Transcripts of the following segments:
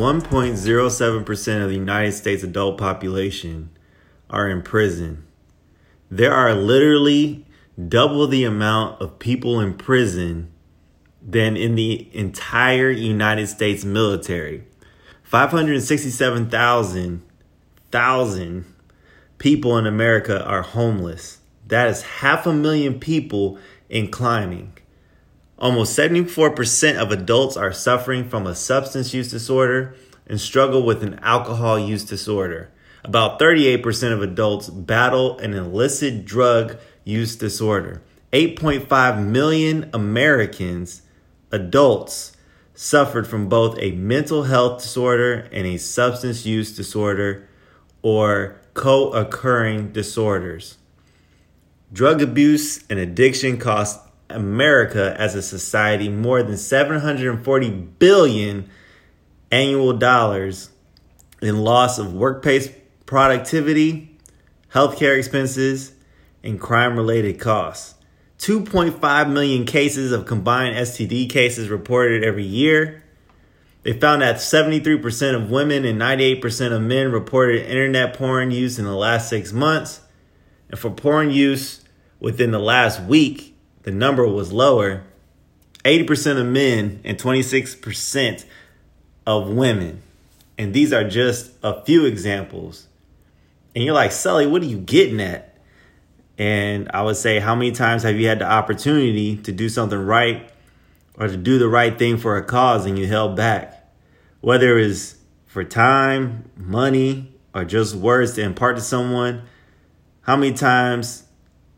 1.07% of the United States adult population are in prison. There are literally double the amount of people in prison than in the entire United States military. 567,000 thousand people in America are homeless. That is half a million people in climbing. Almost 74% of adults are suffering from a substance use disorder and struggle with an alcohol use disorder. About 38% of adults battle an illicit drug use disorder. 8.5 million Americans, adults, suffered from both a mental health disorder and a substance use disorder or co occurring disorders. Drug abuse and addiction cost America as a society more than 740 billion annual dollars in loss of workplace productivity, healthcare expenses, and crime related costs. 2.5 million cases of combined STD cases reported every year. They found that 73% of women and 98% of men reported internet porn use in the last six months. And for porn use within the last week, the number was lower 80% of men and 26% of women. And these are just a few examples. And you're like, Sully, what are you getting at? And I would say, how many times have you had the opportunity to do something right or to do the right thing for a cause and you held back? Whether it was for time, money, or just words to impart to someone, how many times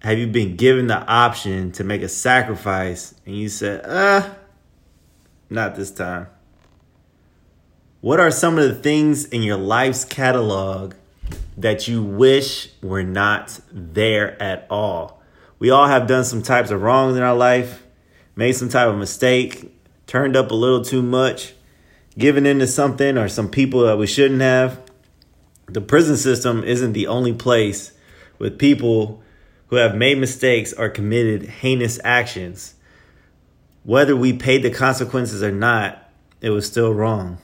have you been given the option to make a sacrifice and you said, uh, not this time? What are some of the things in your life's catalog that you wish were not there at all? We all have done some types of wrongs in our life, made some type of mistake, turned up a little too much, given into something or some people that we shouldn't have. The prison system isn't the only place with people who have made mistakes or committed heinous actions. Whether we paid the consequences or not, it was still wrong.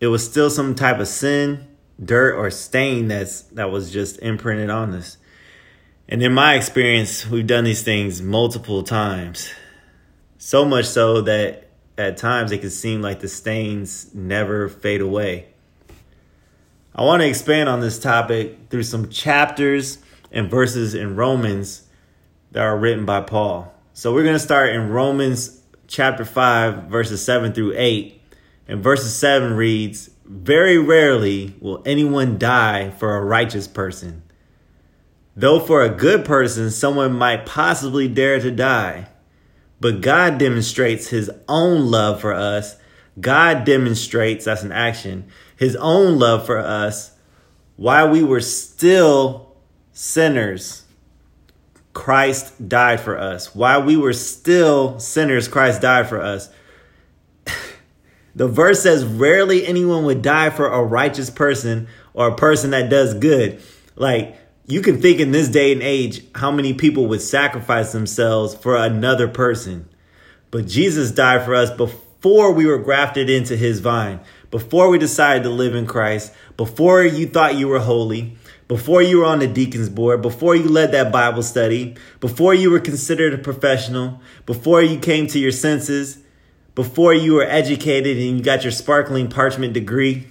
It was still some type of sin, dirt, or stain that's that was just imprinted on us. And in my experience, we've done these things multiple times. So much so that at times it can seem like the stains never fade away. I want to expand on this topic through some chapters and verses in Romans that are written by Paul. So we're going to start in Romans chapter 5, verses 7 through 8. And verses 7 reads, Very rarely will anyone die for a righteous person. Though for a good person, someone might possibly dare to die. But God demonstrates his own love for us. God demonstrates, that's an action, his own love for us while we were still sinners, Christ died for us. While we were still sinners, Christ died for us. the verse says, Rarely anyone would die for a righteous person or a person that does good. Like, you can think in this day and age how many people would sacrifice themselves for another person. But Jesus died for us before we were grafted into his vine, before we decided to live in Christ, before you thought you were holy before you were on the deacon's board, before you led that Bible study, before you were considered a professional, before you came to your senses, before you were educated and you got your sparkling parchment degree,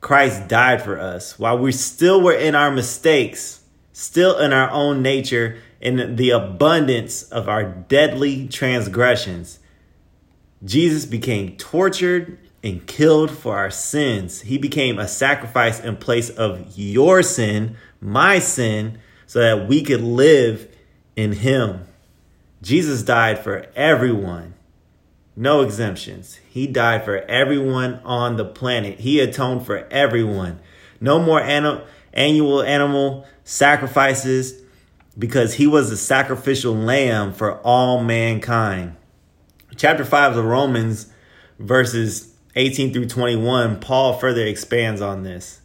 Christ died for us while we still were in our mistakes, still in our own nature, in the abundance of our deadly transgressions. Jesus became tortured and killed for our sins. He became a sacrifice in place of your sin, my sin, so that we could live in Him. Jesus died for everyone, no exemptions. He died for everyone on the planet. He atoned for everyone. No more annual animal sacrifices because He was the sacrificial lamb for all mankind. Chapter 5 of Romans, verses 18 through 21, Paul further expands on this.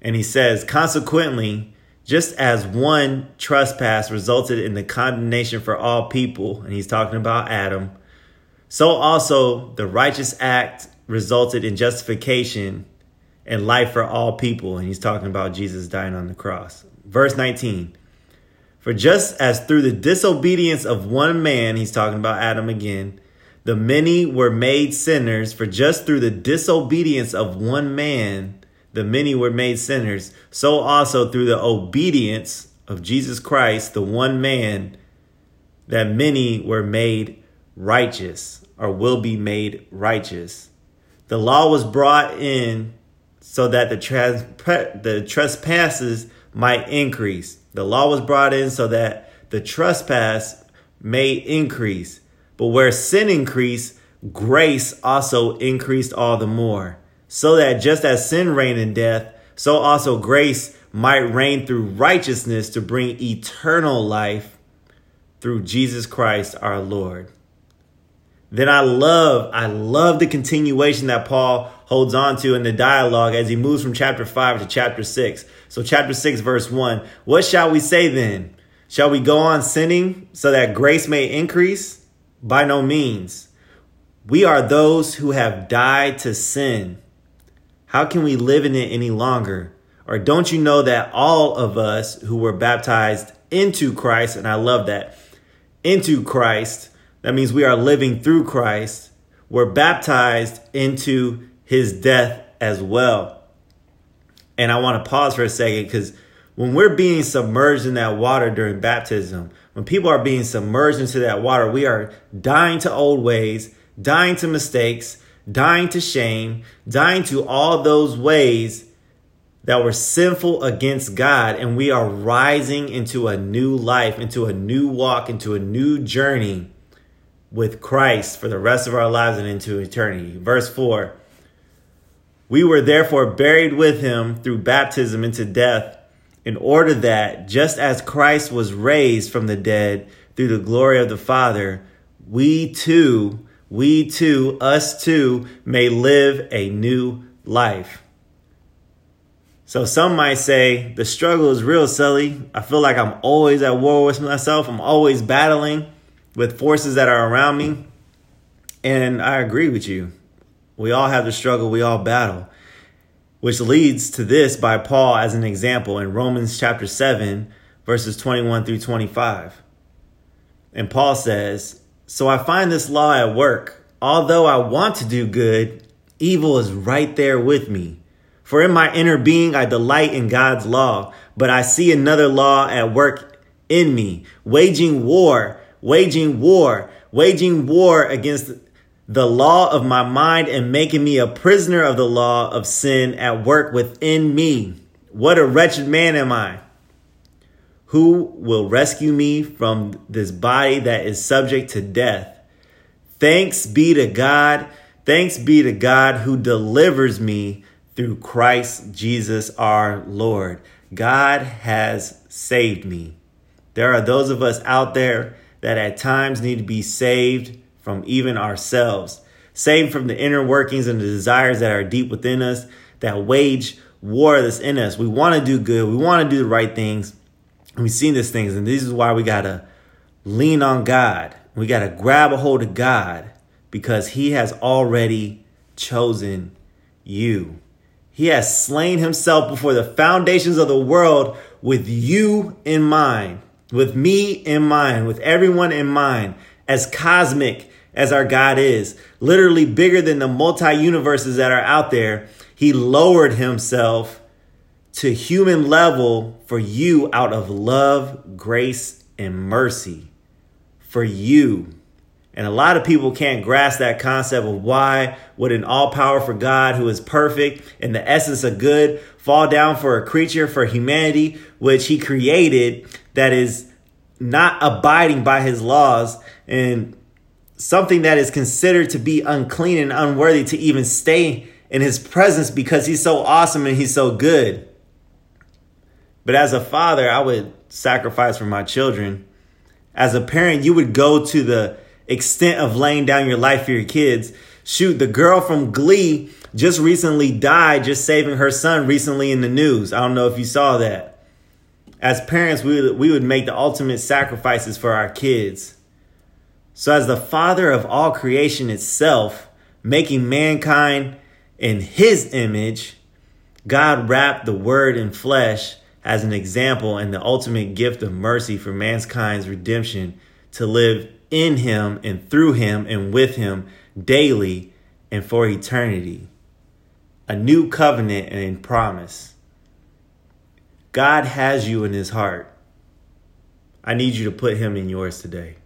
And he says, Consequently, just as one trespass resulted in the condemnation for all people, and he's talking about Adam, so also the righteous act resulted in justification and life for all people. And he's talking about Jesus dying on the cross. Verse 19 For just as through the disobedience of one man, he's talking about Adam again, the many were made sinners, for just through the disobedience of one man, the many were made sinners, so also through the obedience of Jesus Christ, the one man, that many were made righteous or will be made righteous. The law was brought in so that the, trans- the trespasses might increase. The law was brought in so that the trespass may increase. But where sin increased, grace also increased all the more. So that just as sin reigned in death, so also grace might reign through righteousness to bring eternal life through Jesus Christ our Lord. Then I love, I love the continuation that Paul holds on to in the dialogue as he moves from chapter 5 to chapter 6. So, chapter 6, verse 1 What shall we say then? Shall we go on sinning so that grace may increase? By no means. We are those who have died to sin. How can we live in it any longer? Or don't you know that all of us who were baptized into Christ, and I love that, into Christ, that means we are living through Christ, were baptized into his death as well. And I want to pause for a second because when we're being submerged in that water during baptism, when people are being submerged into that water, we are dying to old ways, dying to mistakes, dying to shame, dying to all those ways that were sinful against God, and we are rising into a new life, into a new walk, into a new journey with Christ for the rest of our lives and into eternity. Verse 4 We were therefore buried with him through baptism into death, in order that, just as Christ was raised from the dead through the glory of the Father, we too, we too, us too, may live a new life. So some might say the struggle is real, Sully. I feel like I'm always at war with myself. I'm always battling with forces that are around me. And I agree with you. We all have the struggle, we all battle. Which leads to this by Paul as an example in Romans chapter 7, verses 21 through 25. And Paul says, So I find this law at work. Although I want to do good, evil is right there with me. For in my inner being, I delight in God's law, but I see another law at work in me, waging war, waging war, waging war against the law of my mind and making me a prisoner of the law of sin at work within me. What a wretched man am I! Who will rescue me from this body that is subject to death? Thanks be to God. Thanks be to God who delivers me through Christ Jesus our Lord. God has saved me. There are those of us out there that at times need to be saved from even ourselves, saved from the inner workings and the desires that are deep within us that wage war that's in us. We want to do good, we want to do the right things. We've seen these things, and this is why we got to lean on God. We got to grab a hold of God because He has already chosen you. He has slain himself before the foundations of the world with you in mind, with me in mind, with everyone in mind, as cosmic as our God is, literally bigger than the multi universes that are out there. He lowered himself to human level for you out of love, grace, and mercy. For you. And a lot of people can't grasp that concept of why would an all powerful God who is perfect and the essence of good fall down for a creature, for humanity, which he created that is not abiding by his laws and something that is considered to be unclean and unworthy to even stay in his presence because he's so awesome and he's so good. But as a father, I would sacrifice for my children. As a parent, you would go to the extent of laying down your life for your kids. Shoot, the girl from Glee just recently died just saving her son recently in the news. I don't know if you saw that. As parents, we would, we would make the ultimate sacrifices for our kids. So, as the father of all creation itself, making mankind in his image, God wrapped the word in flesh as an example and the ultimate gift of mercy for mankind's redemption to live in him and through him and with him daily and for eternity. A new covenant and promise. God has you in his heart. I need you to put him in yours today.